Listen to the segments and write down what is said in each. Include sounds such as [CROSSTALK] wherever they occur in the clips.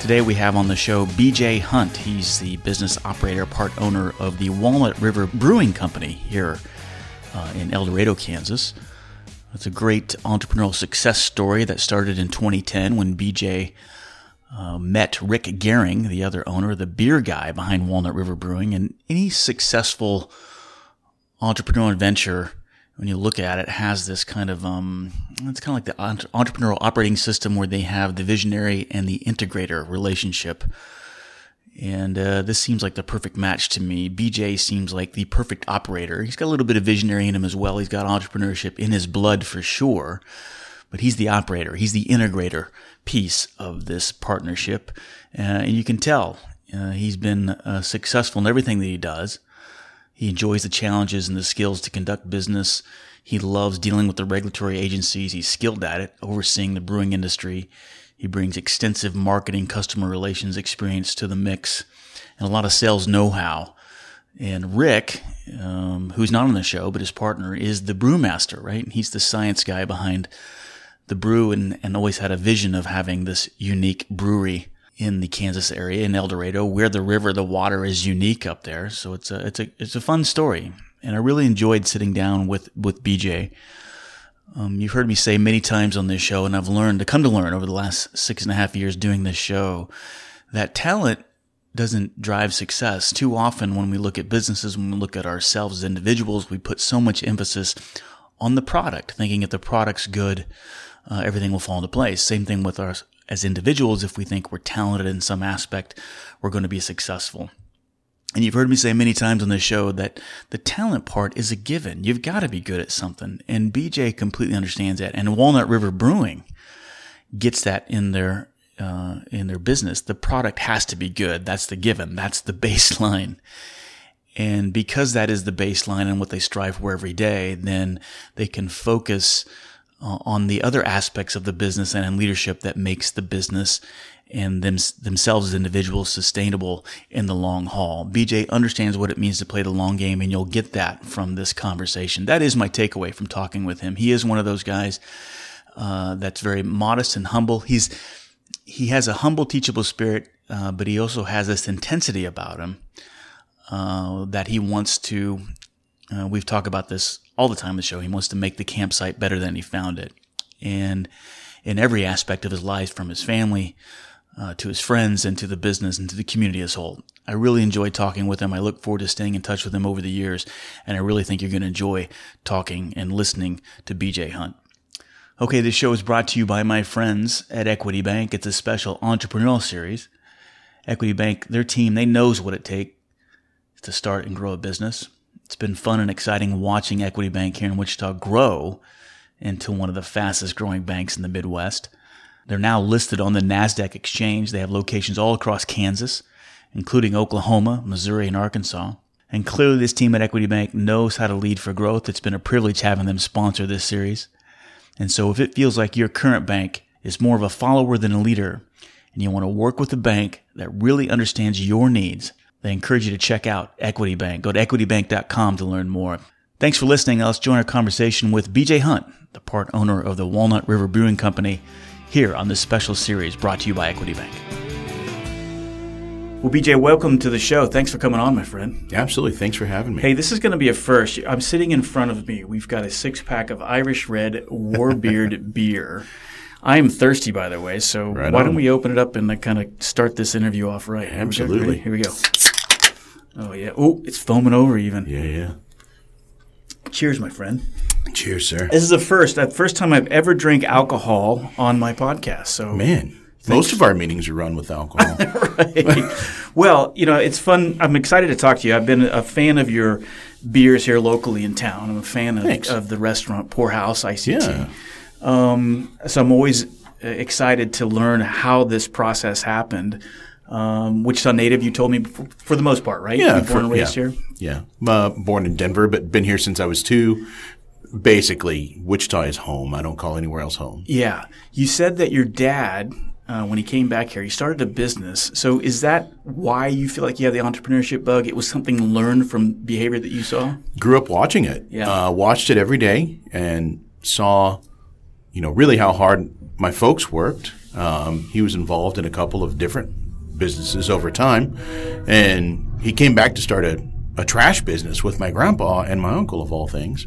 Today we have on the show BJ Hunt. He's the business operator, part owner of the Walnut River Brewing Company here uh, in El Dorado, Kansas. It's a great entrepreneurial success story that started in 2010 when BJ uh, met Rick Goehring, the other owner, the beer guy behind Walnut River Brewing. And any successful entrepreneurial venture when you look at it, has this kind of um, it's kind of like the entrepreneurial operating system where they have the visionary and the integrator relationship. And uh, this seems like the perfect match to me. BJ seems like the perfect operator. He's got a little bit of visionary in him as well. He's got entrepreneurship in his blood for sure. But he's the operator. He's the integrator piece of this partnership. Uh, and you can tell uh, he's been uh, successful in everything that he does. He enjoys the challenges and the skills to conduct business. He loves dealing with the regulatory agencies. He's skilled at it, overseeing the brewing industry. He brings extensive marketing, customer relations experience to the mix, and a lot of sales know-how. And Rick, um, who's not on the show, but his partner, is the brewmaster, right? He's the science guy behind the brew and, and always had a vision of having this unique brewery in the Kansas area in El Dorado, where the river, the water is unique up there. So it's a it's a it's a fun story, and I really enjoyed sitting down with with BJ. Um, you've heard me say many times on this show, and I've learned to come to learn over the last six and a half years doing this show that talent doesn't drive success. Too often, when we look at businesses, when we look at ourselves as individuals, we put so much emphasis on the product, thinking if the product's good, uh, everything will fall into place. Same thing with our as individuals, if we think we're talented in some aspect, we're going to be successful. And you've heard me say many times on this show that the talent part is a given. You've got to be good at something. And BJ completely understands that. And Walnut River Brewing gets that in their, uh, in their business. The product has to be good. That's the given. That's the [LAUGHS] baseline. And because that is the baseline and what they strive for every day, then they can focus uh, on the other aspects of the business and in leadership that makes the business and them, themselves as individuals sustainable in the long haul. BJ understands what it means to play the long game, and you'll get that from this conversation. That is my takeaway from talking with him. He is one of those guys uh, that's very modest and humble. He's he has a humble, teachable spirit, uh, but he also has this intensity about him uh, that he wants to. Uh, we've talked about this all the time in the show. He wants to make the campsite better than he found it. And in every aspect of his life, from his family uh, to his friends and to the business and to the community as a whole. I really enjoyed talking with him. I look forward to staying in touch with him over the years. And I really think you're going to enjoy talking and listening to BJ Hunt. Okay, this show is brought to you by my friends at Equity Bank. It's a special entrepreneurial series. Equity Bank, their team, they knows what it takes to start and grow a business. It's been fun and exciting watching Equity Bank here in Wichita grow into one of the fastest growing banks in the Midwest. They're now listed on the NASDAQ exchange. They have locations all across Kansas, including Oklahoma, Missouri, and Arkansas. And clearly, this team at Equity Bank knows how to lead for growth. It's been a privilege having them sponsor this series. And so, if it feels like your current bank is more of a follower than a leader, and you want to work with a bank that really understands your needs, they encourage you to check out Equity Bank. Go to equitybank.com to learn more. Thanks for listening. Let's join our conversation with BJ Hunt, the part owner of the Walnut River Brewing Company, here on this special series brought to you by Equity Bank. Well, BJ, welcome to the show. Thanks for coming on, my friend. Absolutely. Thanks for having me. Hey, this is going to be a first. I'm sitting in front of me. We've got a six pack of Irish Red Warbeard [LAUGHS] beer. I am thirsty, by the way. So right why on. don't we open it up and uh, kind of start this interview off right? Absolutely. Here we go. Oh yeah. Oh, it's foaming over even. Yeah, yeah. Cheers, my friend. Cheers, sir. This is the first, the first time I've ever drank alcohol on my podcast. So man, Thanks. most of our meetings are run with alcohol. [LAUGHS] right. well, you know, it's fun. I'm excited to talk to you. I've been a fan of your beers here locally in town. I'm a fan of, of the restaurant Poorhouse ICT. Yeah. Um, so I'm always uh, excited to learn how this process happened Um, Wichita native, you told me for, for the most part, right? Yeah, born and raised yeah. here. Yeah. Uh, born in Denver, but been here since I was two. Basically, Wichita is home. I don't call anywhere else home. Yeah. You said that your dad, uh, when he came back here, he started a business. So is that why you feel like you have the entrepreneurship bug? It was something learned from behavior that you saw? Grew up watching it. Yeah. Uh, watched it every day and saw, you know, really how hard my folks worked. Um, he was involved in a couple of different businesses over time, and he came back to start a, a trash business with my grandpa and my uncle, of all things.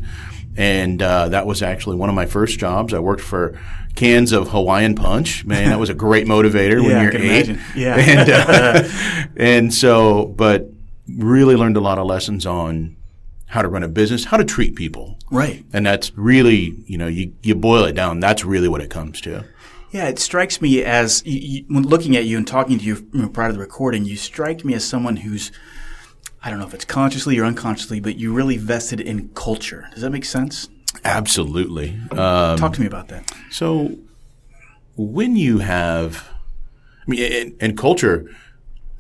And uh, that was actually one of my first jobs. I worked for cans of Hawaiian Punch. Man, that was a great motivator when [LAUGHS] Yeah, I you're eight. imagine. Yeah. [LAUGHS] and uh, [LAUGHS] and so, but really learned a lot of lessons on how to run a business, how to treat people. Right. And that's really, you know, you, you boil it down. That's really what it comes to. Yeah, it strikes me as you, you, when looking at you and talking to you, prior to the recording, you strike me as someone who's I don't know if it's consciously or unconsciously, but you really vested in culture. Does that make sense? Absolutely. Um, Talk to me about that. so when you have, I mean, in, in culture,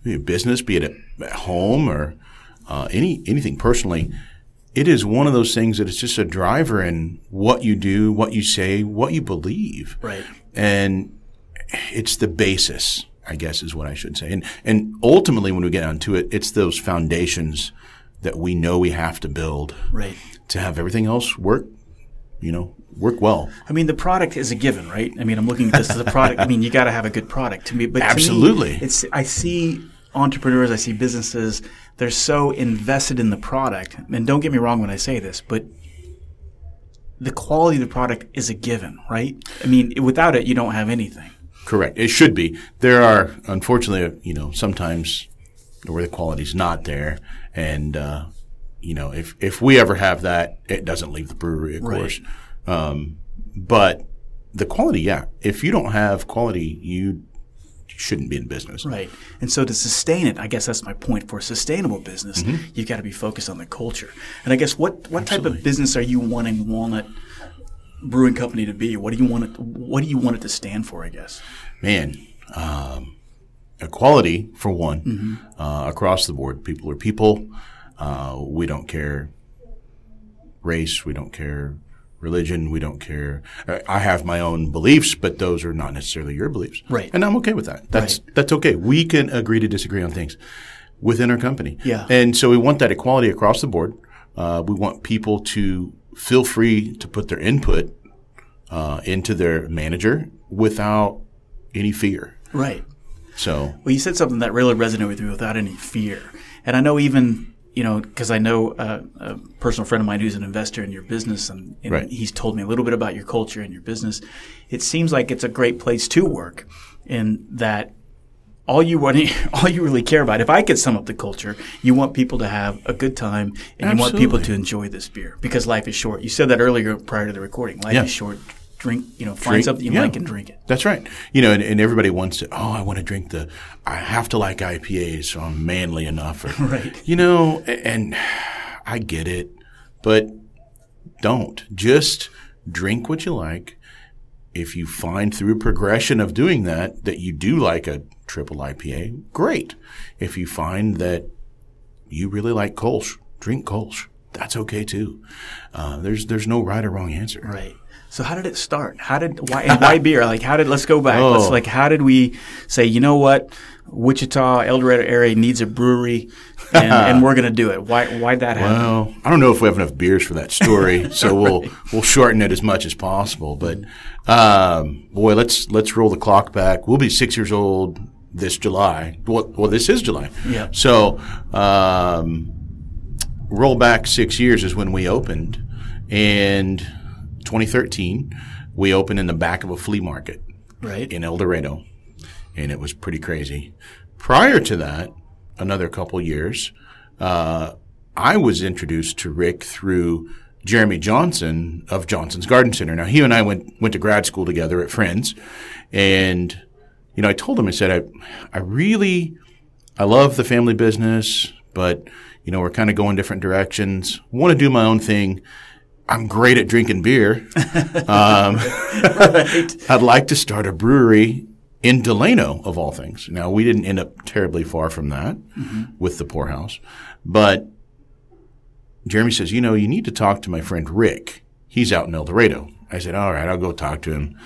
business, be it at, at home or uh, any anything personally, it is one of those things that it's just a driver in what you do, what you say, what you believe. Right. and it's the basis, I guess, is what I should say. And and ultimately, when we get down to it, it's those foundations that we know we have to build Right. to have everything else work. You know, work well. I mean, the product is a given, right? I mean, I'm looking at this as a product. I mean, you got to have a good product to me. But to me, Absolutely. it's I see entrepreneurs, I see businesses. They're so invested in the product, and don't get me wrong when I say this, but the quality of the product is a given, right? I mean, without it, you don't have anything. Correct. It should be. There are, unfortunately, you know, sometimes where the quality's not there, and uh, you know, if if we ever have that, it doesn't leave the brewery, of Right. course. Um, but the quality, yeah. If you don't have quality, you shouldn't be in business. Right. And so to sustain it, I guess that's my point. For a sustainable business, Mm-hmm. you've got to be focused on the culture. And I guess what, what type of business are you wanting Walnut Brewing Company to be? What do you want it what do you want it to stand for, I guess? man, um, equality for one Mm-hmm. uh, across the board. People are people. Uh, we don't care race. We don't care religion. We don't care. I have my own beliefs, but those are not necessarily your beliefs. Right. And I'm okay with that. That's that's okay. We can agree to disagree on things within our company. Yeah. And so we want that equality across the board. Uh, we want people to feel free to put their input uh, into their manager without any fear. Right. So Well, you said something that really resonated with me without any fear. And I know even, you know, because I know uh, a personal friend of mine who's an investor in your business, and, and Right. he's told me a little bit about your culture and your business. It seems like it's a great place to work in that all you want, [LAUGHS] all you really care about. If I could sum up the culture, you want people to have a good time, and you want people to enjoy this beer because life is short. You said that earlier prior to the recording. Life Yeah. is short. Drink, you know, find Drink- something you yeah. like and drink it. that's right. You know, and, and everybody wants to. Oh, I want to drink the. I have to like IPAs, so I'm manly enough. Or, [LAUGHS] Right. You know, a- and I get it, but don't just drink what you like. If you find through progression of doing that that you do like a triple IPA, great. If you find that you really like Kolsch, drink Kolsch. That's okay too. Uh, there's there's no right or wrong answer. Right. So how did it start? How did why and why beer? Like how did let's go back. Let's Oh. like how did we say, you know what? Wichita, El Dorado area needs a brewery and, and we're gonna do it. Why why'd that happen? Well, I don't know if we have enough beers for that story, so we'll we'll shorten it as much as possible. But um, boy, let's let's roll the clock back. We'll be six years old this July. Well, well this is July. Yeah. So um, roll back six years is when we opened, and 2013 we opened in the back of a flea market right. in El Dorado, and it was pretty crazy. Prior to that, another couple years, uh, I was introduced to Rick through Jeremy Johnson of Johnson's Garden Center. Now, he and I went went to grad school together at Friends, and you know, I told him, I said, I, I really, I love the family business, but you know, we're kind of going different directions. Want to do my own thing. I'm great at drinking beer. [LAUGHS] Um, right. [LAUGHS] I'd like to start a brewery in Delano, of all things. Now, we didn't end up terribly far from that with the poorhouse, but Jeremy says, you know, you need to talk to my friend Rick. He's out in El Dorado. I said, all right, I'll go talk to him.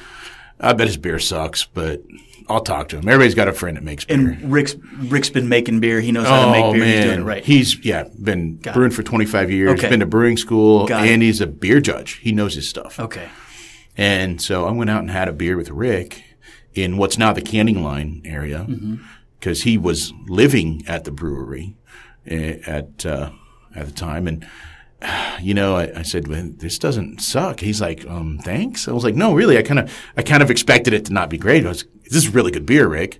I bet his beer sucks, but I'll talk to him. Everybody's got a friend that makes beer. And Rick's Rick's been making beer. He knows how to make beer. He's doing it right. Oh, He's yeah, been Got brewing for 25 years, Okay. been to brewing school, Got and he's a beer judge. He knows his stuff. okay. And so I went out and had a beer with Rick in what's now the canning line area because he was living at the brewery eh, at uh, at the time. And [SIGHS] you know, I, I said, well, "This doesn't suck." He's like, um, "Thanks." I was like, "No, really. I kind of I kind of expected it to not be great. I was, this is really good beer, Rick."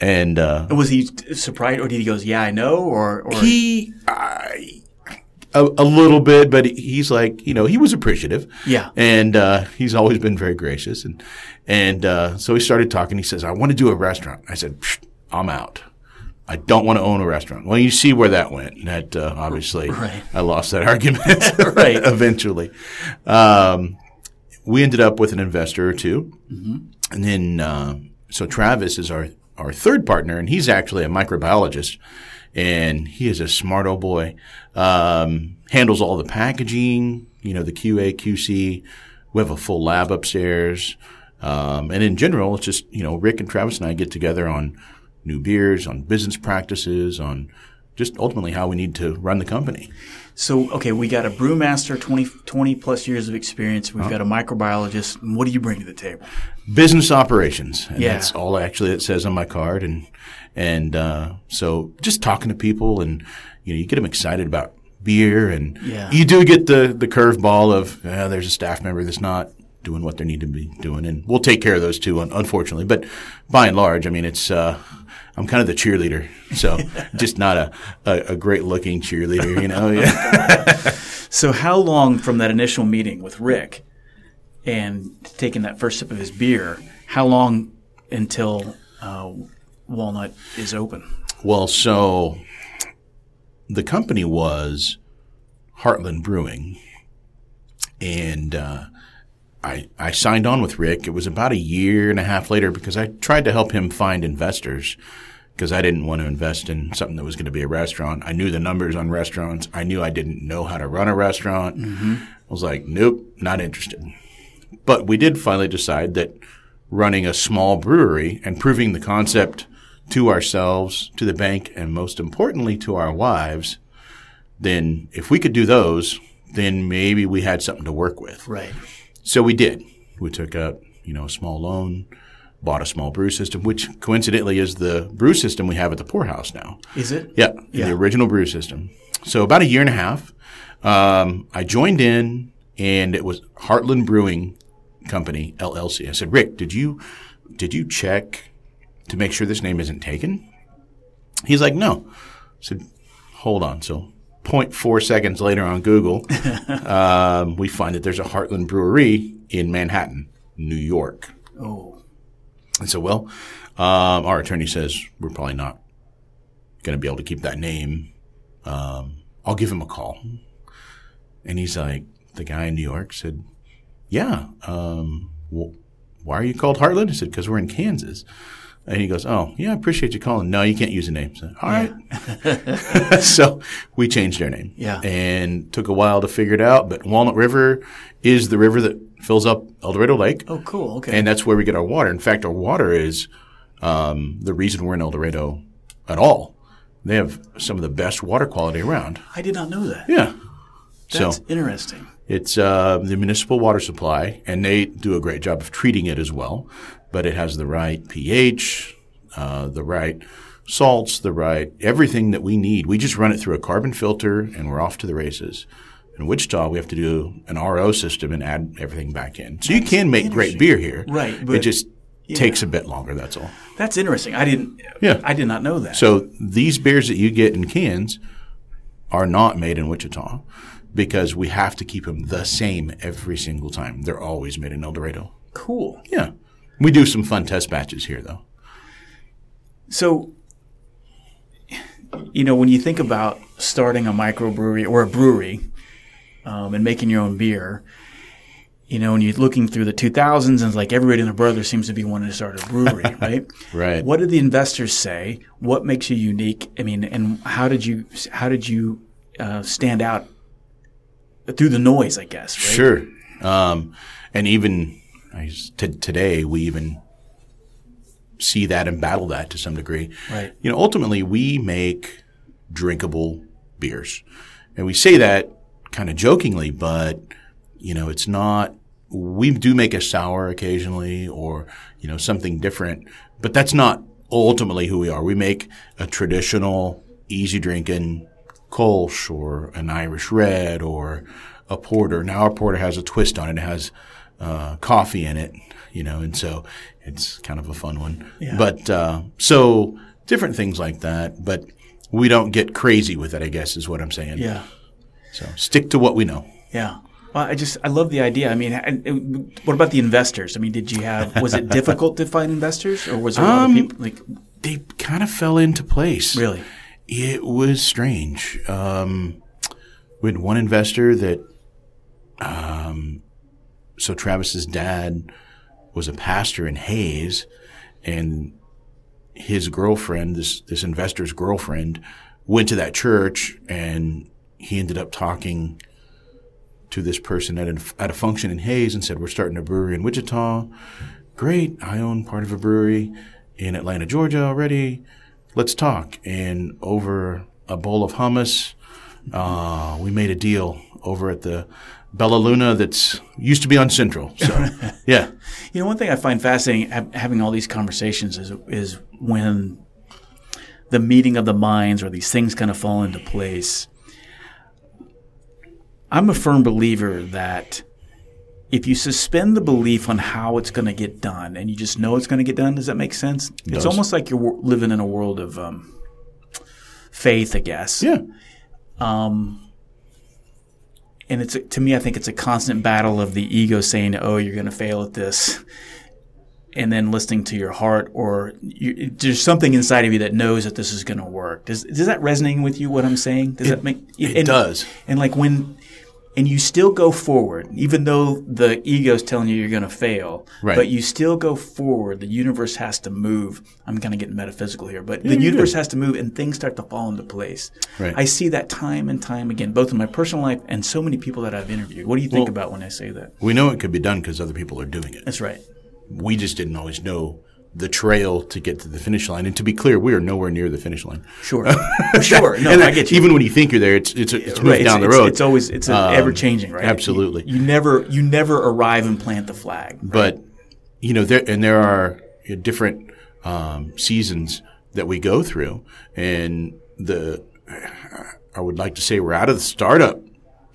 And uh, Was he surprised, or did he goes, "Yeah, I know," or, or he, I, a, a little bit, but he's like, you know, he was appreciative. Yeah. And, uh, he's always been very gracious. And, and, uh, so he started talking. He says, I want to do a restaurant. I said, "Psh, I'm out. I don't want to own a restaurant. Well, you see where that went. That, uh, obviously [LAUGHS] Right. I lost that argument [LAUGHS] Right. [LAUGHS] eventually. Um, we ended up with an investor or 2 Mm-hmm. And then, uh, so Travis is our, our third partner, and he's actually a microbiologist. And he is a smart old boy. Um, handles all the packaging, you know, the QA, QC. We have a full lab upstairs. Um, and in general, it's just, you know, Rick and Travis and I get together on new beers, on business practices, on just ultimately how we need to run the company. So, okay, we got a brewmaster, 20, 20 plus years of experience. We've got a microbiologist. What do you bring to the table? business operations. And Yeah. that's all actually it says on my card. And, and, uh, so just talking to people and, you know, you get them excited about beer and Yeah. you do get the, the curveball of, uh, there's a staff member that's not doing what they need to be doing. And we'll take care of those too, un- unfortunately. But by and large, I mean, it's, uh, I'm kind of the cheerleader. So [LAUGHS] just not a, a, a great looking cheerleader, you know? [LAUGHS] Yeah. So, how long from that initial meeting with Rick and taking that first sip of his beer, how long until uh, Walnut is open? Well, so the company was Heartland Brewing, and uh, I I signed on with Rick. It was about a year and a half later because I tried to help him find investors because I didn't want to invest in something that was going to be a restaurant. I knew the numbers on restaurants. I knew I didn't know how to run a restaurant. Mm-hmm. I was like, nope, not interested. But we did finally decide that running a small brewery and proving the concept to ourselves, to the bank, and most importantly to our wives, then if we could do those, then maybe we had something to work with. Right. So we did. We took out, you know, a small loan, bought a small brew system, which coincidentally is the brew system we have at the poorhouse now. Is it? Yeah, Yeah. the original brew system. So about a year and a half, um, I joined in, and it was Heartland Brewing Company LLC. I said, Rick, did you did you check to make sure this name isn't taken? He's like, no. I said, hold on. So 0.4 seconds later on Google, [LAUGHS] um, we find that there's a Heartland Brewery in Manhattan, New York. Oh, And so, well, um, our attorney says we're probably not going to be able to keep that name. Um, I'll give him a call. And he's like, the guy in New York said, yeah, um, wh- why are you called Heartland? I said, because we're in Kansas. And he goes, oh, yeah, I appreciate you calling. No, you can't use a name. So, all right. [LAUGHS] so we changed our name. Yeah. And took a while to figure it out. But Walnut River is the river that fills up El Dorado Lake. oh, cool. Okay. And that's where we get our water. In fact, our water is um, the reason we're in El Dorado at all. They have some of the best water quality around. I did not know that. Yeah. That's so interesting. it's uh, the municipal water supply, and they do a great job of treating it as well. But it has the right pH, uh, the right salts, the right everything that we need. We just run it through a carbon filter, and we're off to the races. In Wichita, we have to do an RO system and add everything back in. So you can make great beer here. Right, But it just takes a bit longer. That's all. That's interesting. I didn't. Yeah. I did not know that. So these beers that you get in cans are not made in Wichita because we have to keep them the same every single time. They're always made in El Dorado. cool. Yeah. We do some fun test batches here, though. So, you know, when you think about starting a microbrewery or a brewery um, and making your own beer, you know, and you're looking through the 2000s and it's like everybody and their brother seems to be wanting to start a brewery, [LAUGHS] right? Right. What did the investors say? What makes you unique? I mean, and how did you how did you uh, stand out through the noise? I guess. Right? Sure. Um, and even I, t- today, we even see that and battle that to some degree. Right. You know, ultimately, we make drinkable beers, and we say that kind of jokingly, but you know, it's not. We do make a sour occasionally, or you know, something different, but that's not ultimately who we are. We make a traditional, easy drinking Kolsch or an Irish Red or a porter. Now our porter has a twist on it. It has uh, coffee in it, you know, and so it's kind of a fun one. Yeah. But uh, so different things like that. But we don't get crazy with it. I guess is what I'm saying. Yeah. So stick to what we know. Yeah. Well, I just I love the idea. I mean, what about the investors? I mean, did you have was it difficult to find investors, or was there a lot of Um, people like They kind of fell into place. really? It was strange. Um, we had one investor that, um, so Travis's dad was a pastor in Hays, and his girlfriend, this this investor's girlfriend, went to that church, and he ended up talking to this person at a, at a function in Hays and said, "We're starting a brewery in Wichita. Great, I own part of a brewery in Atlanta, Georgia already. Let's talk." And over a bowl of hummus, uh, we made a deal over at the Bella Luna that's used to be on Central. So, [LAUGHS] yeah, You know, one thing I find fascinating ha- having all these conversations is is when the meeting of the minds or these things kind of fall into place. I'm a firm believer that if you suspend the belief on how it's going to get done and you just know it's going to get done, does that make sense? It's almost like you're living in a world of um, faith, I guess. yeah, and it's to me, I think it's a constant battle of the ego saying, "Oh, you're going to fail at this," and then listening to your heart, or you, there's something inside of you that knows that this is going to work. Does does that resonate with you? What I'm saying? Does that make it does. And like when, and you still go forward, even though the ego's telling you you're going to fail, Right. but you still go forward. The universe has to move. I'm going to get metaphysical here, but the universe has to move, and things start to fall into place. Right. I see that time and time again, both in my personal life and so many people that I've interviewed. What do you think about when I say that? we know it could be done because other people are doing it. That's right. We just didn't always know the trail to get to the finish line. And to be clear, we are nowhere near the finish line. Sure. [LAUGHS] sure. No, And I get you. Even when you think you're there, it's it's, it's Right, down it's, the road. It's, always it's Um, ever changing, right? absolutely. You, you never you never arrive and plant the flag. but you know there and there are you know, different um, seasons that we go through and the i would like to say we're out of the startup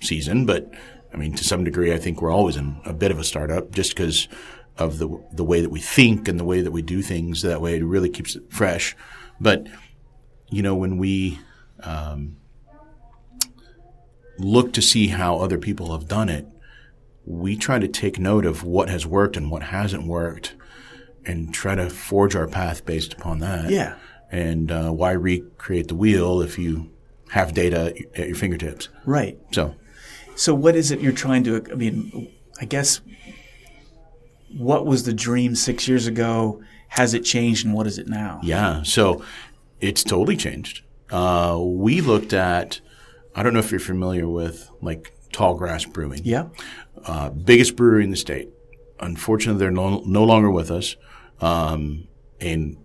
season but i mean to some degree i think we're always in a bit of a startup just because of the the way that we think and the way that we do things that way it really keeps it fresh but you know when we um, look to see how other people have done it we try to take note of what has worked and what hasn't worked and try to forge our path based upon that. Yeah. And uh, why recreate the wheel if you have data at your fingertips? Right. So, So what is it you're trying to I mean, I guess what was the dream 6 years ago? Has it changed and what is it now? yeah. So it's totally changed. Uh, we looked at, I don't know if you're familiar with like Tallgrass brewing. Yeah. uh, biggest brewery in the state. Unfortunately, they're no, no longer with us, um, and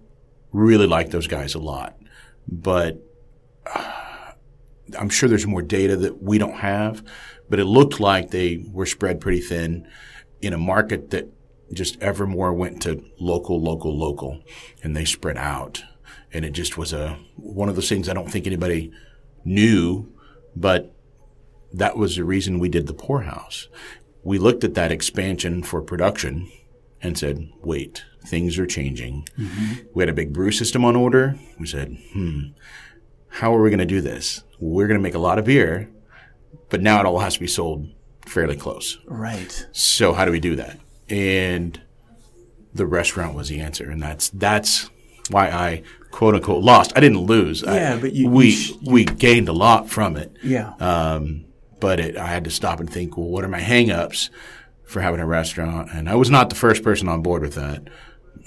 really like those guys a lot. But uh, I'm sure there's more data that we don't have. But it looked like they were spread pretty thin in a market that just ever more went to local, local, local, and they spread out. And it just was a one of those things I don't think anybody knew, but that was the reason we did the poorhouse. We looked at that expansion for production and said, wait, things are changing. We had a big brew system on order. We said, hmm, how are we going to do this? We're going to make a lot of beer, but now it all has to be sold fairly close. Right. So how do we do that? And the restaurant was the answer, and that's that's why I quote unquote lost. I didn't lose. I- Yeah, but you- we you sh- we gained a lot from it. Yeah. Um, but it, I had to stop and think, well, what are my hangups for having a restaurant, and I was not the first person on board with that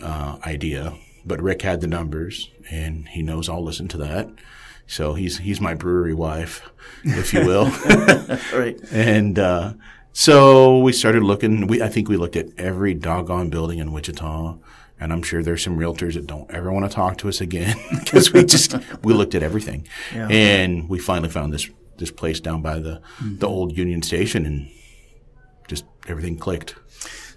uh, idea. But Rick had the numbers, and he knows I'll listen to that. So he's he's my brewery wife, if you will. [LAUGHS] Right. [LAUGHS] and uh, so we started looking. We I think we looked at every doggone building in Wichita, and I'm sure there's some realtors that don't ever want to talk to us again [LAUGHS] because we just we looked at everything, Yeah. and we finally found this this place down by the mm-hmm. the old Union Station, and just everything clicked.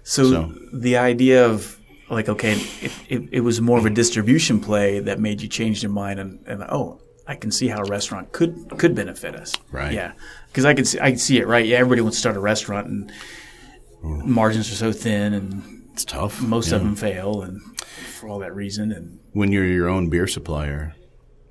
So, So- the idea of like, okay, it, it, it was more of a distribution play that made you change your mind and, and oh, I can see how a restaurant could could benefit us. Right. Yeah. Because I could see, I could see it. Right. Yeah. Everybody wants to start a restaurant and margins are so thin and It's tough. most yeah. of them fail and for all that reason and when you're your own beer supplier,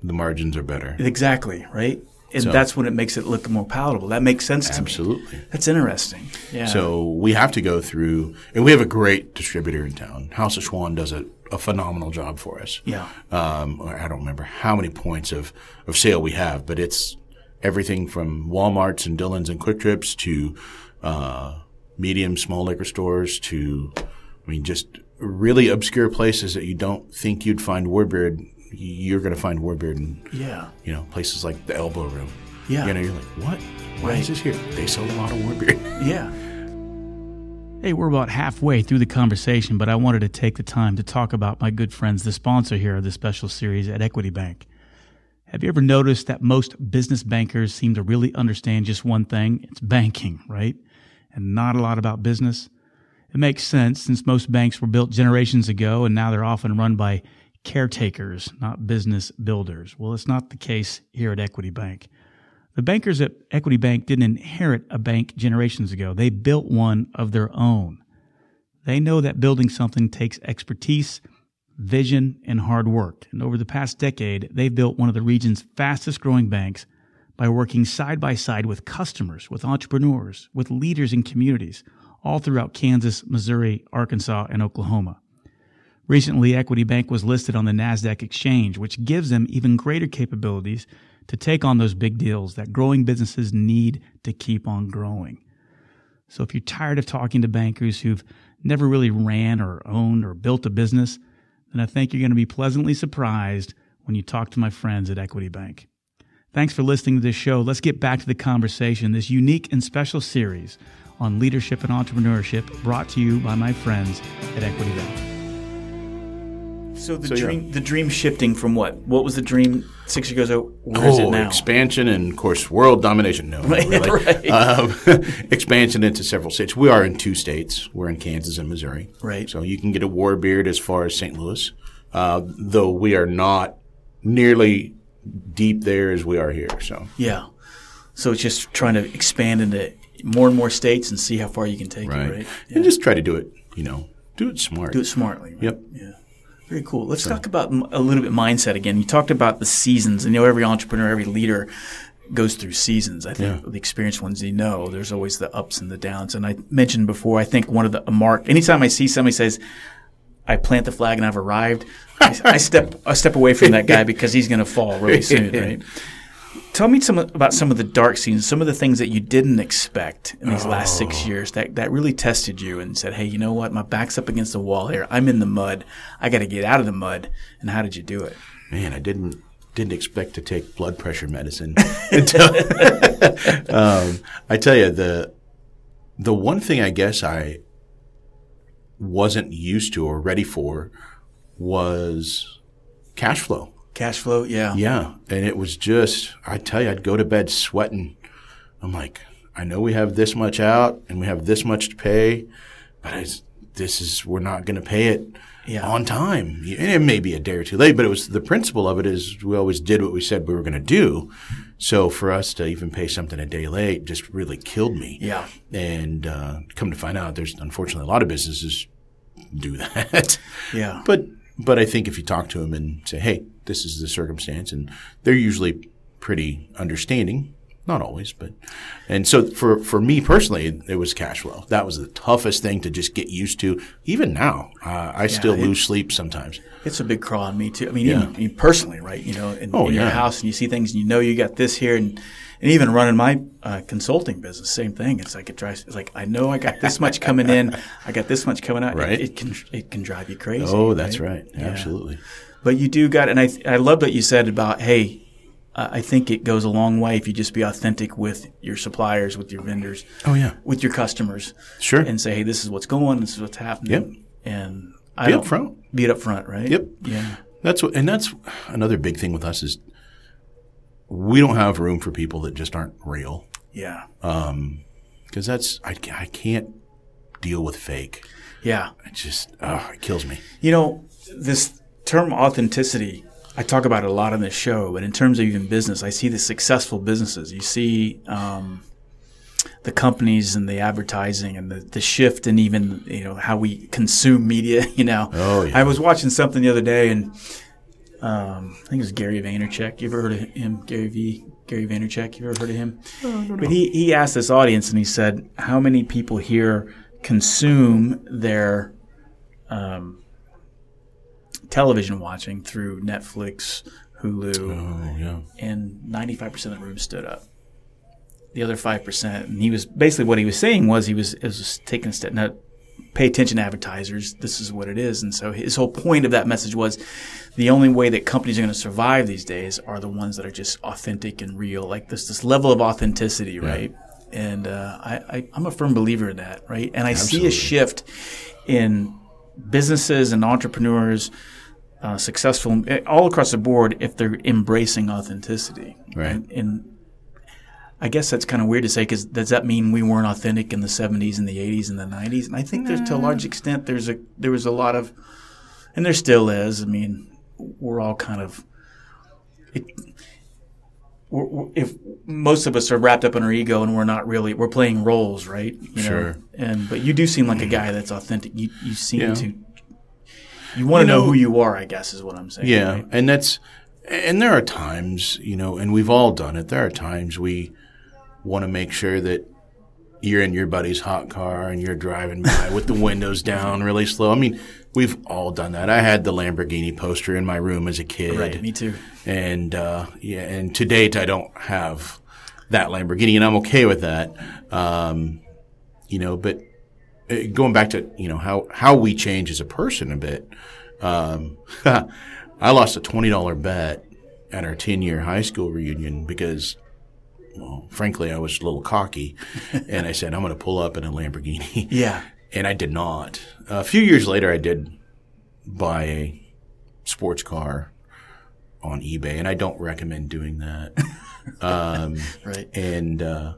the margins are better. exactly right. And So- that's when it makes it look more palatable. That makes sense to me. Absolutely. That's interesting. Yeah. So we have to go through, and we have a great distributor in town. House of Schwan does a, a phenomenal job for us. Yeah. Um, I don't remember how many points of, of sale we have, but it's everything from Walmarts and Dillons and QuikTrips to uh, medium, small liquor stores to, I mean, just really obscure places that you don't think you'd find Warbeard. You're going to find Warbeard in yeah. you know, places like the Elbow Room. Yeah. You know, you're like, what? Why Right. is this here? They sell a lot of Warbeard. [LAUGHS] Yeah. Hey, we're about halfway through the conversation, but I wanted to take the time to talk about my good friends, the sponsor here of this special series at Equity Bank. Have you ever noticed that most business bankers seem to really understand just one thing? It's banking, right? And not a lot about business. It makes sense since most banks were built generations ago and now they're often run by caretakers, not business builders. Well, it's not the case here at Equity Bank. The bankers at Equity Bank didn't inherit a bank generations ago. They built one of their own. They know that building something takes expertise, vision, and hard work. And over the past decade, they've built one of the region's fastest growing banks by working side by side with customers, with entrepreneurs, with leaders in communities, all throughout Kansas, Missouri, Arkansas, and Oklahoma. Recently, Equity Bank was listed on the NASDAQ exchange, which gives them even greater capabilities to take on those big deals that growing businesses need to keep on growing. So if you're tired of talking to bankers who've never really ran or owned or built a business, then I think you're going to be pleasantly surprised when you talk to my friends at Equity Bank. Thanks for listening to this show. Let's get back to the conversation, this unique and special series on leadership and entrepreneurship brought to you by my friends at Equity Bank. So the So, yeah. dream, the dream shifting from what? What was the dream six years ago? Where is oh, it now? expansion and, of course, world domination. No, [LAUGHS] not Right, really. right. Um, [LAUGHS] expansion into several states. We are in two states. We're in Kansas and Missouri. Right. So you can get a Warbeard as far as St. Louis, uh, though we are not nearly deep there as we are here. So Yeah. So it's just trying to expand into more and more states and see how far you can take it, right? and just try to do it. You know, do it smart. Do it smartly. Right? Yep. Yeah. Very cool. Let's talk about a little bit mindset again. You talked about the seasons, and you know every entrepreneur, every leader goes through seasons. I think Yeah. the experienced ones, you know, there's always the ups and the downs. And I mentioned before, I think one of the a mark. Anytime I see somebody says, "I plant the flag and I've arrived," I, I step I step away from that guy because he's going to fall really soon, [LAUGHS] right? Tell me some about some of the dark scenes, some of the things that you didn't expect in these last six years that, that really tested you and said, "Hey, you know what? My back's up against the wall here. I'm in the mud. I got to get out of the mud." And how did you do it? Man, I didn't didn't expect to take blood pressure medicine until [LAUGHS] [LAUGHS] um, I tell you the the one thing I guess I wasn't used to or ready for was cash flow. Cash flow, yeah, Yeah, and it was just I tell you I'd go to bed sweating. I'm like, I know we have this much out and we have this much to pay, but I, this is we're not going to pay it Yeah. on time. And it may be a day or two late, but it was the principle of it is we always did what we said we were going to do. So for us to even pay something a day late just really killed me. Yeah. And uh, come to find out, there's unfortunately a lot of businesses do [LAUGHS] that. yeah, But but I think if you talk to them and say, "Hey, this is the circumstance," and they're usually pretty understanding, not always, but and so for for me personally, it was cash flow. That was the toughest thing to just get used to. Even now, uh, I still it- lose sleep sometimes. It's a big crawl on me too. I mean, Yeah. even, mean, personally, right? You know, in, Oh, in your house, and you see things, and you know you got this here, and and even running my uh, consulting business, same thing. It's like it drives. It's like I know I got this much coming in, I got this much coming out. Right. It, can it can drive you crazy. Oh, that's right. Absolutely. But you do got, and I I love what you said about hey. Uh, I think it goes a long way if you just be authentic with your suppliers, with your vendors, Oh yeah. with your customers, Sure. and say, "Hey, this is what's going, this is what's happening." Yep. And I Be don't- upfront. Be it up front, right? Yep. Yeah. That's what, and that's another big thing with us is we don't have room for people that just aren't real Yeah. because that's I, I can't deal with fake. Yeah. It just oh, it kills me. You know, this term authenticity, I talk about it a lot on this show, but in terms of even business, I see the successful businesses. You see um, the companies and the advertising and the, the shift and even, you know, how we consume media, [LAUGHS] you know. Oh, yeah. I was watching something the other day and um, I think it was Gary Vaynerchuk. You ever heard of him? Gary V. Gary Vaynerchuk. You ever heard of him? But he, he asked this audience and he said, how many people here consume their um, television watching through Netflix, Hulu, Oh yeah. and 95% of the room stood up. The other 5%, and he was basically what he was saying was he was, was taking a step, now pay attention to advertisers. This is what it is. And so his whole point of that message was the only way that companies are going to survive these days are the ones that are just authentic and real, like this, this level of authenticity, right? And uh, I, I, I'm a firm believer in that, right? And I see a shift in businesses and entrepreneurs, uh, successful eh, all across the board, if they're embracing authenticity. Right. And, and I guess that's kind of weird to say because does that mean we weren't authentic in the 70s and the 80s and the 90s? And I think there's to a large extent there's a there was a lot of, and there still is. I mean, we're all kind of. It, we're, we're- if most of us are wrapped up in our ego and we're not really we're playing roles, right? You Sure. And but you do seem like a guy that's authentic. You you seem Yeah. to. You want to You know, know- who you are, I guess, is what I'm saying. Yeah, right? and that's and there are times, you know, and we've all done it. There are times we want to make sure that you're in your buddy's hot car and you're driving by with the windows [LAUGHS] down really slow. I mean, we've all done that. I had the Lamborghini poster in my room as a kid. Right. Me too. And uh, yeah, and to date, I don't have that Lamborghini, and I'm okay with that. Um, you know, but uh, going back to you know how how we change as a person a bit. Um, [LAUGHS] I lost a twenty dollar bet at our ten year high school reunion because. Well, frankly, I was a little cocky, [LAUGHS] and I said I'm going to pull up in a Lamborghini. Yeah. And I did not. a few years later, I did buy a sports car on eBay, and I don't recommend doing that. [LAUGHS] um, Right. and uh,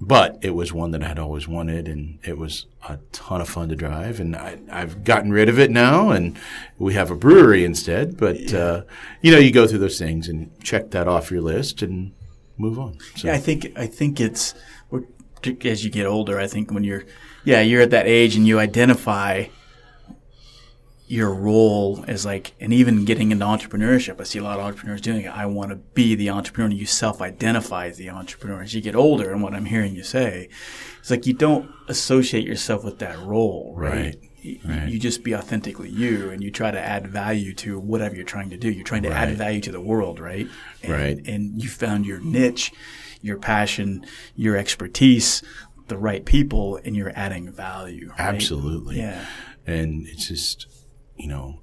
but it was one that I had always wanted, and it was a ton of fun to drive. And I, I've gotten rid of it now, and we have a brewery instead. But uh, you know, you go through those things and check that off your list and move on. So, Yeah, I think I think it's as you get older. I think when you're, yeah, you're at that age and you identify your role as like, and even getting into entrepreneurship. I see a lot of entrepreneurs doing it. I want to be the entrepreneur. And you self-identify as the entrepreneur as you get older. And what I'm hearing you say, it's like you don't associate yourself with that role, right? Right, You, right. you just be authentically you, and you try to add value to whatever you're trying to do. You're trying to add value to the world, right? And, Right. and you found your niche, your passion, your expertise, the right people, and you're adding value. right? absolutely. Yeah. and it's just you know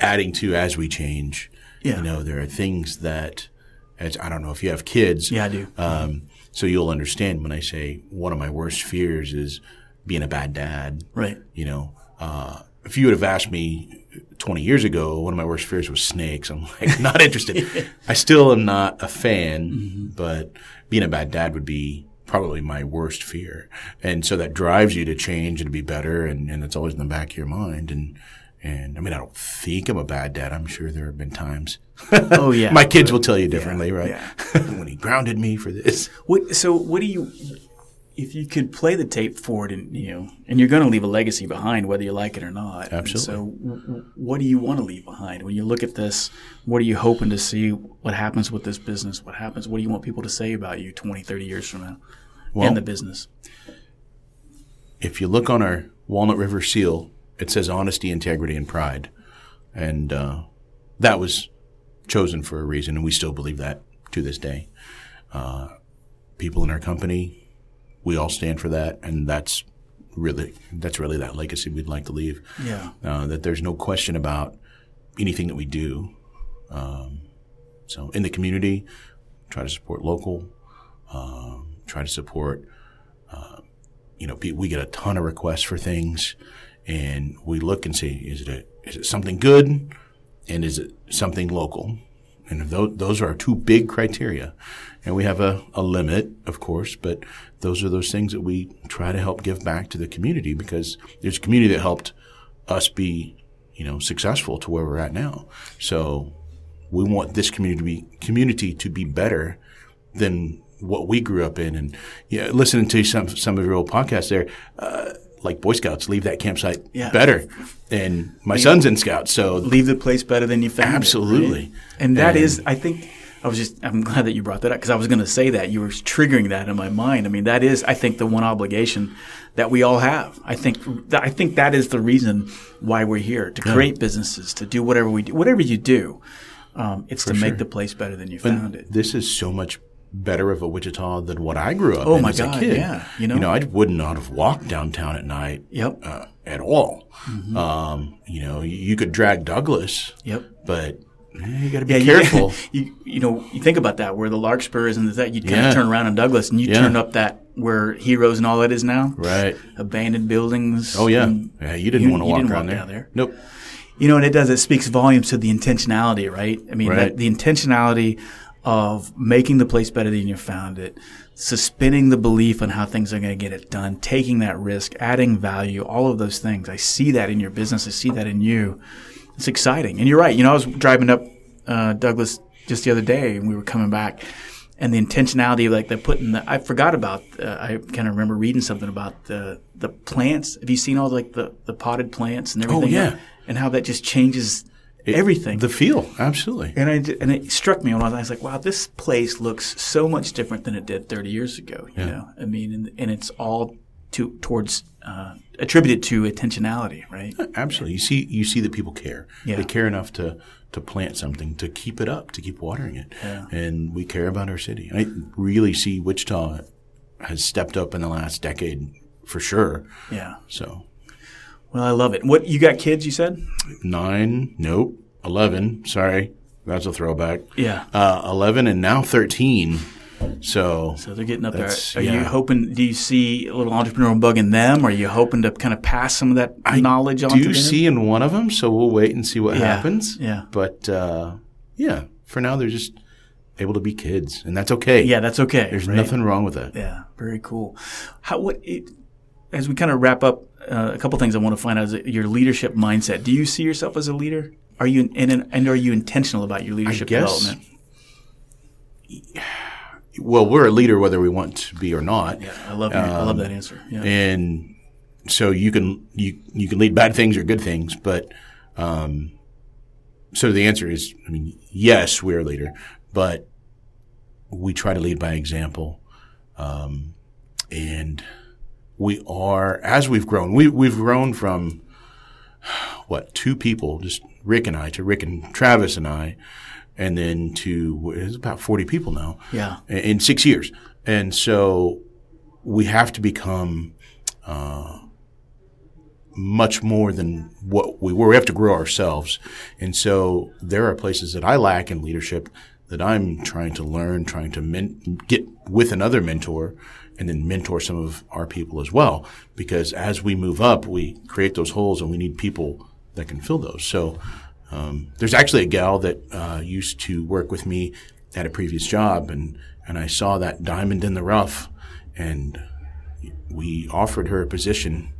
adding to as we change Yeah. you know there are things that as i don't know if you have kids Yeah, I do. um, so you'll understand when i say one of my worst fears is being a bad dad Right. you know uh, if you would have asked me 20 years ago one of my worst fears was snakes i'm like [LAUGHS] not interested [LAUGHS] i still am not a fan Mm-hmm. but being a bad dad would be probably my worst fear and so that drives you to change and to be better and, and it's always in the back of your mind and and I mean, I don't think I'm a bad dad. I'm sure there have been times. [LAUGHS] Oh yeah. My kids will tell you differently, right? yeah. when he grounded me for this. What, so what do you? If you could play the tape forward and you know and you're going to leave a legacy behind whether you like it or not And Absolutely. so w- w- what do you want to leave behind when you look at this what are you hoping to see what happens with this business what happens what do you want people to say about you 20 30 years from now Well- in the business if you look on our Walnut River seal, it says honesty, integrity, and pride. And uh, that was chosen for a reason, and we still believe that to this day. Uh, people in our company, we all stand for that, and that's really that's really that legacy we'd like to leave. yeah Uh, that there's no question about anything that we do. Um, so in the community, try to support local, um, try to support. Uh, you know, we get a ton of requests for things, and we look and see is it a, is it something good, and is it something local, and if those those are our two big criteria, and we have a, a limit, of course, but those are those things that we try to help give back to the community because there's a community that helped us be, you know, successful to where we're at now. So we want this community to be community to be better than what we grew up in. And yeah, listening to some some of your old podcasts there, uh, like Boy Scouts, leave that campsite Yeah. better. And my son's in Scouts, so leave the place better than you found it, Absolutely. right? and that And- is i think i was just i'm glad that you brought that up because i was going to say that you were triggering that in my mind i mean that is i think the one obligation that we all have i think i think that is the reason why we're here to create businesses to do whatever we do whatever you do um, it's to make the place better than you found it this is so much better of a Wichita than what I grew up Oh in my as God, a kid. yeah, you know? I would not have walked downtown at night Yep. Mm-hmm. uh, at all. Um, you know, you, you could drag Douglas, yep but you got to be yeah, careful. [LAUGHS] You, you know, you think about that where the Larkspur is and that you kind Yeah. of turn around on Douglas and you Yeah. turn up that where Heroes and all that is now. right. Abandoned buildings. Oh yeah. yeah. You didn't you- want to you walk walk there. down there. Nope. You know, and it does. It speaks volumes to the intentionality, right? I mean, Right. that, the intentionality of making the place better than you found it, suspending the belief on how things are going to get it done, taking that risk, adding value, all of those things. I see that in your business. I see that in you. It's exciting. And you're right. You know, I was driving up uh, Douglas just the other day, and we were coming back. And the intentionality of like they're putting the, I forgot about, uh, I kind of remember reading something about the, the plants. Have you seen all like the, the potted plants and everything? Oh, yeah. And how that just changes everything. The feel, absolutely. and I and it struck me when I was, I was like, wow, this place looks so much different than it did 30 years ago. You know, I mean, and, and it's all to towards uh, attributed to intentionality, right? Absolutely. You see, you see that people care. Yeah. They care enough to to plant something, to keep it up, to keep watering it, and we care about our city. I really see Wichita has stepped up in the last decade for sure. Yeah. So Well, I love it. What you got kids? You said? nine, nope, eleven. Sorry, that's a throwback. Yeah. Uh, eleven and now thirteen. So, So they're getting up there. Are you hoping? Do you see a little entrepreneurial bug in them? Or are you hoping to kind of pass some of that knowledge on? do them? see in one of them. So we'll wait and see what Yeah, happens. yeah. But uh, yeah, for now they're just able to be kids, and that's okay. Yeah, that's okay. There's right? nothing wrong with that. Yeah, very cool. How what it, as we kind of wrap up, uh, a couple things I want to find out is your leadership mindset. Do you see yourself as a leader? Are you and and are you intentional about your leadership guess- development? Well, we're a leader whether we want to be or not. Yeah, I love your, I love that answer. Yeah. and so you can you you can lead bad things or good things, but um, so the answer is, I mean, yes, we're a leader, but we try to lead by example, um, and we are as we've grown. We we've grown from what two people, just Rick and I, to Rick and Travis and I, and then to it's about forty people now yeah. in- in six years. And so we have to become uh, much more than what we were. We have to grow ourselves. And so there are places that I lack in leadership that I'm trying to learn, trying to men- get with another mentor and then mentor some of our people as well. Because as we move up, we create those holes and we need people that can fill those. So um, there's actually a gal that uh, used to work with me at a previous job, and and I saw that diamond in the rough, and we offered her a position,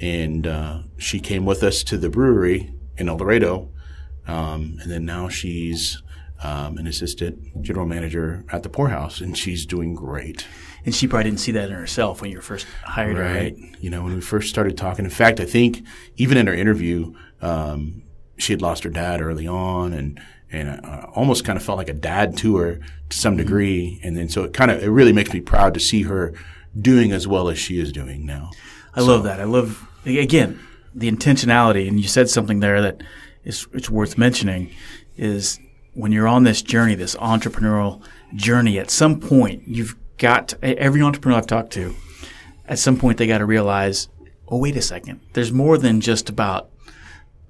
and uh, she came with us to the brewery in El Dorado, um, and then now she's um, an assistant general manager at the poorhouse, and she's doing great. And she probably didn't see that in herself when you were first hired her, right? You know, when we first started talking. In fact, I think even in our interview, um, she had lost her dad early on, and and I almost kind of felt like a dad to her to some Mm-hmm. degree. And then so it kind of it really makes me proud to see her doing as well as she is doing now. I love that. I love again the intentionality, and you said something there that is it's worth mentioning. Is when you're on this journey, this entrepreneurial journey, at some point you've got to, every entrepreneur I've talked to. At some point, they got to realize, oh wait a second, there's more than just about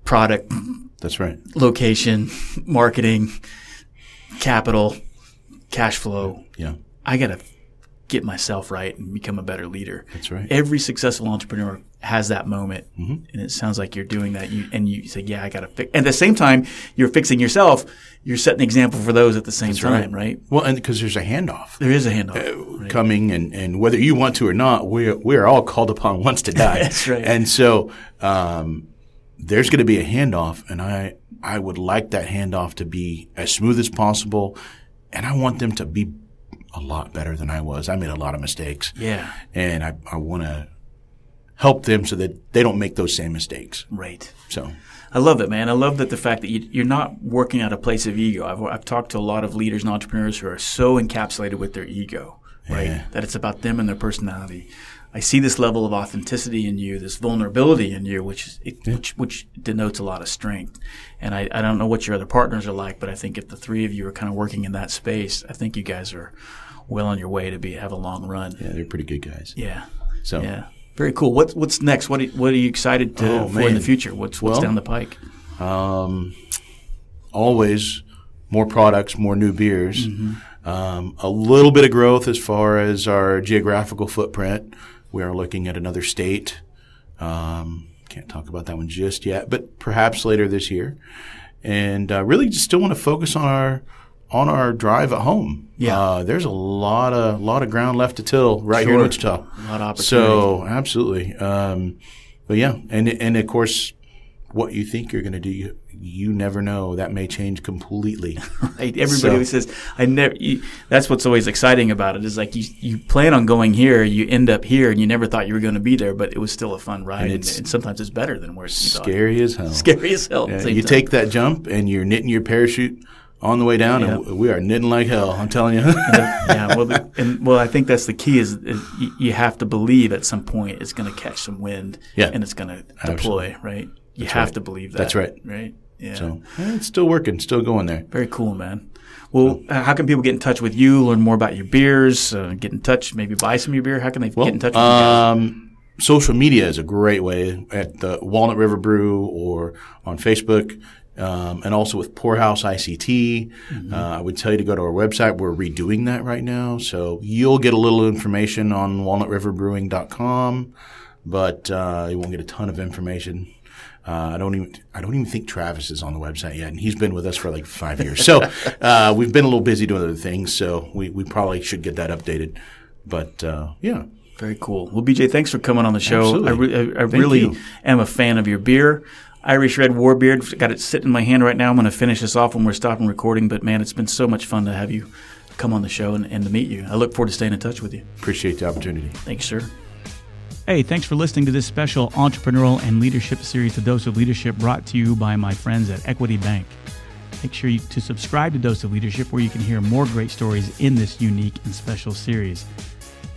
product, That's right. location, marketing, capital, cash flow. Yeah, I got to get myself right and become a better leader. That's right. Every successful entrepreneur has that moment, and it sounds like you're doing that. You and you say, "Yeah, I got to fix." And at the same time, you're fixing yourself. You're setting an example for those at the same time, right. Well, and because there's a handoff. There is a handoff. coming, and, and whether you want to or not, we're we're all called upon once to die. [LAUGHS] That's right. And so um, there's going to be a handoff, and I I would like that handoff to be as smooth as possible, and I want them to be a lot better than I was. I made a lot of mistakes, Yeah, and I I want to help them so that they don't make those same mistakes. right. So I love it, man. I love that the fact that you, you're not working out a place of ego. I've, I've talked to a lot of leaders and entrepreneurs who are so encapsulated with their ego, right? Yeah. That it's about them and their personality. I see this level of authenticity in you, this vulnerability in you, which is, it, which which denotes a lot of strength. And I, I don't know what your other partners are like, but I think if the three of you are kind of working in that space, I think you guys are well on your way to be have a long run. yeah, they're pretty good guys. Yeah. So Yeah. Very cool. What's what's next? What are, what are you excited to, Oh, for in the future? What's what's Well- down the pike? Um, always more products, more new beers. Mm-hmm. Um, a little bit of growth as far as our geographical footprint. We are looking at another state. Um, can't talk about that one just yet, but perhaps later this year. And uh, really, just still want to focus on our on our drive at home. Yeah. uh, there's a lot of lot of ground left to till right here in Sure. Wichita. A lot of opportunity. So absolutely. Um, but yeah, and and of course, what you think you're going to do, you, you never know. That may change completely. [LAUGHS] Right. Everybody So- always says, "I never." You, that's what's always exciting about it is like you you plan on going here, you end up here, and you never thought you were going to be there, but it was still a fun ride, and, it's and sometimes it's better than where. Scary as hell. [LAUGHS] Scary as hell. Yeah, you time. take that jump and you're knitting your parachute on the way down, and we are knitting like hell. I'm telling you. [LAUGHS] yeah, well, the, and well, I think that's the key is, is you, you have to believe at some point it's going to catch some wind, Yeah. and it's going to deploy, right? You have right. to believe that. That's right. Right. Yeah. so eh, it's still working, still going there. Very cool, man. Well, uh, how can people get in touch with you, learn more about your beers, uh, get in touch, maybe buy some of your beer? How can they get in touch with you guys? Um, social media is a great way at the Walnut River Brew or on Facebook. Um, and also with Poorhouse ICT, Mm-hmm. uh, I would tell you to go to our website. We're redoing that right now. So you'll get a little information on walnutriverbrewing.com, but uh, you won't get a ton of information. Uh, I don't even I don't even think Travis is on the website yet, and he's been with us for like five years. So uh, we've been a little busy doing other things, so we, we probably should get that updated. But uh, yeah, Very cool. Well, BJ, thanks for coming on the show. Absolutely. I, re- I, I really you. am a fan of your beer. Irish Red Warbeard. Got it sitting in my hand right now. I'm going to finish this off when we're stopping recording. But man, it's been so much fun to have you come on the show and, and to meet you. I look forward to staying in touch with you. appreciate the opportunity. Thanks, sir. Hey, thanks for listening to this special entrepreneurial and leadership series, The Dose of Leadership, brought to you by my friends at Equity Bank. Make sure you, to subscribe to Dose of Leadership, where you can hear more great stories in this unique and special series.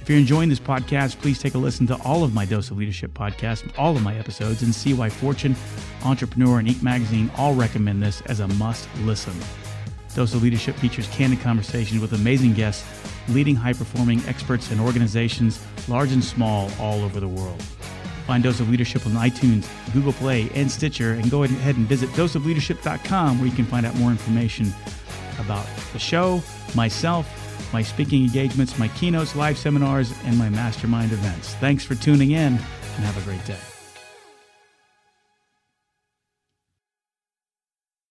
If you're enjoying this podcast, please take a listen to all of my Dose of Leadership podcasts, all of my episodes, and see why Fortune, Entrepreneur, and Inc. magazine all recommend this as a must listen. Dose of Leadership features candid conversations with amazing guests, leading high performing experts and organizations, large and small, all over the world. Find Dose of Leadership on iTunes, Google Play, and Stitcher, and go ahead and visit doseofleadership.com where you can find out more information about the show, myself, my speaking engagements, my keynotes, live seminars, and my mastermind events. Thanks for tuning in, and have a great day.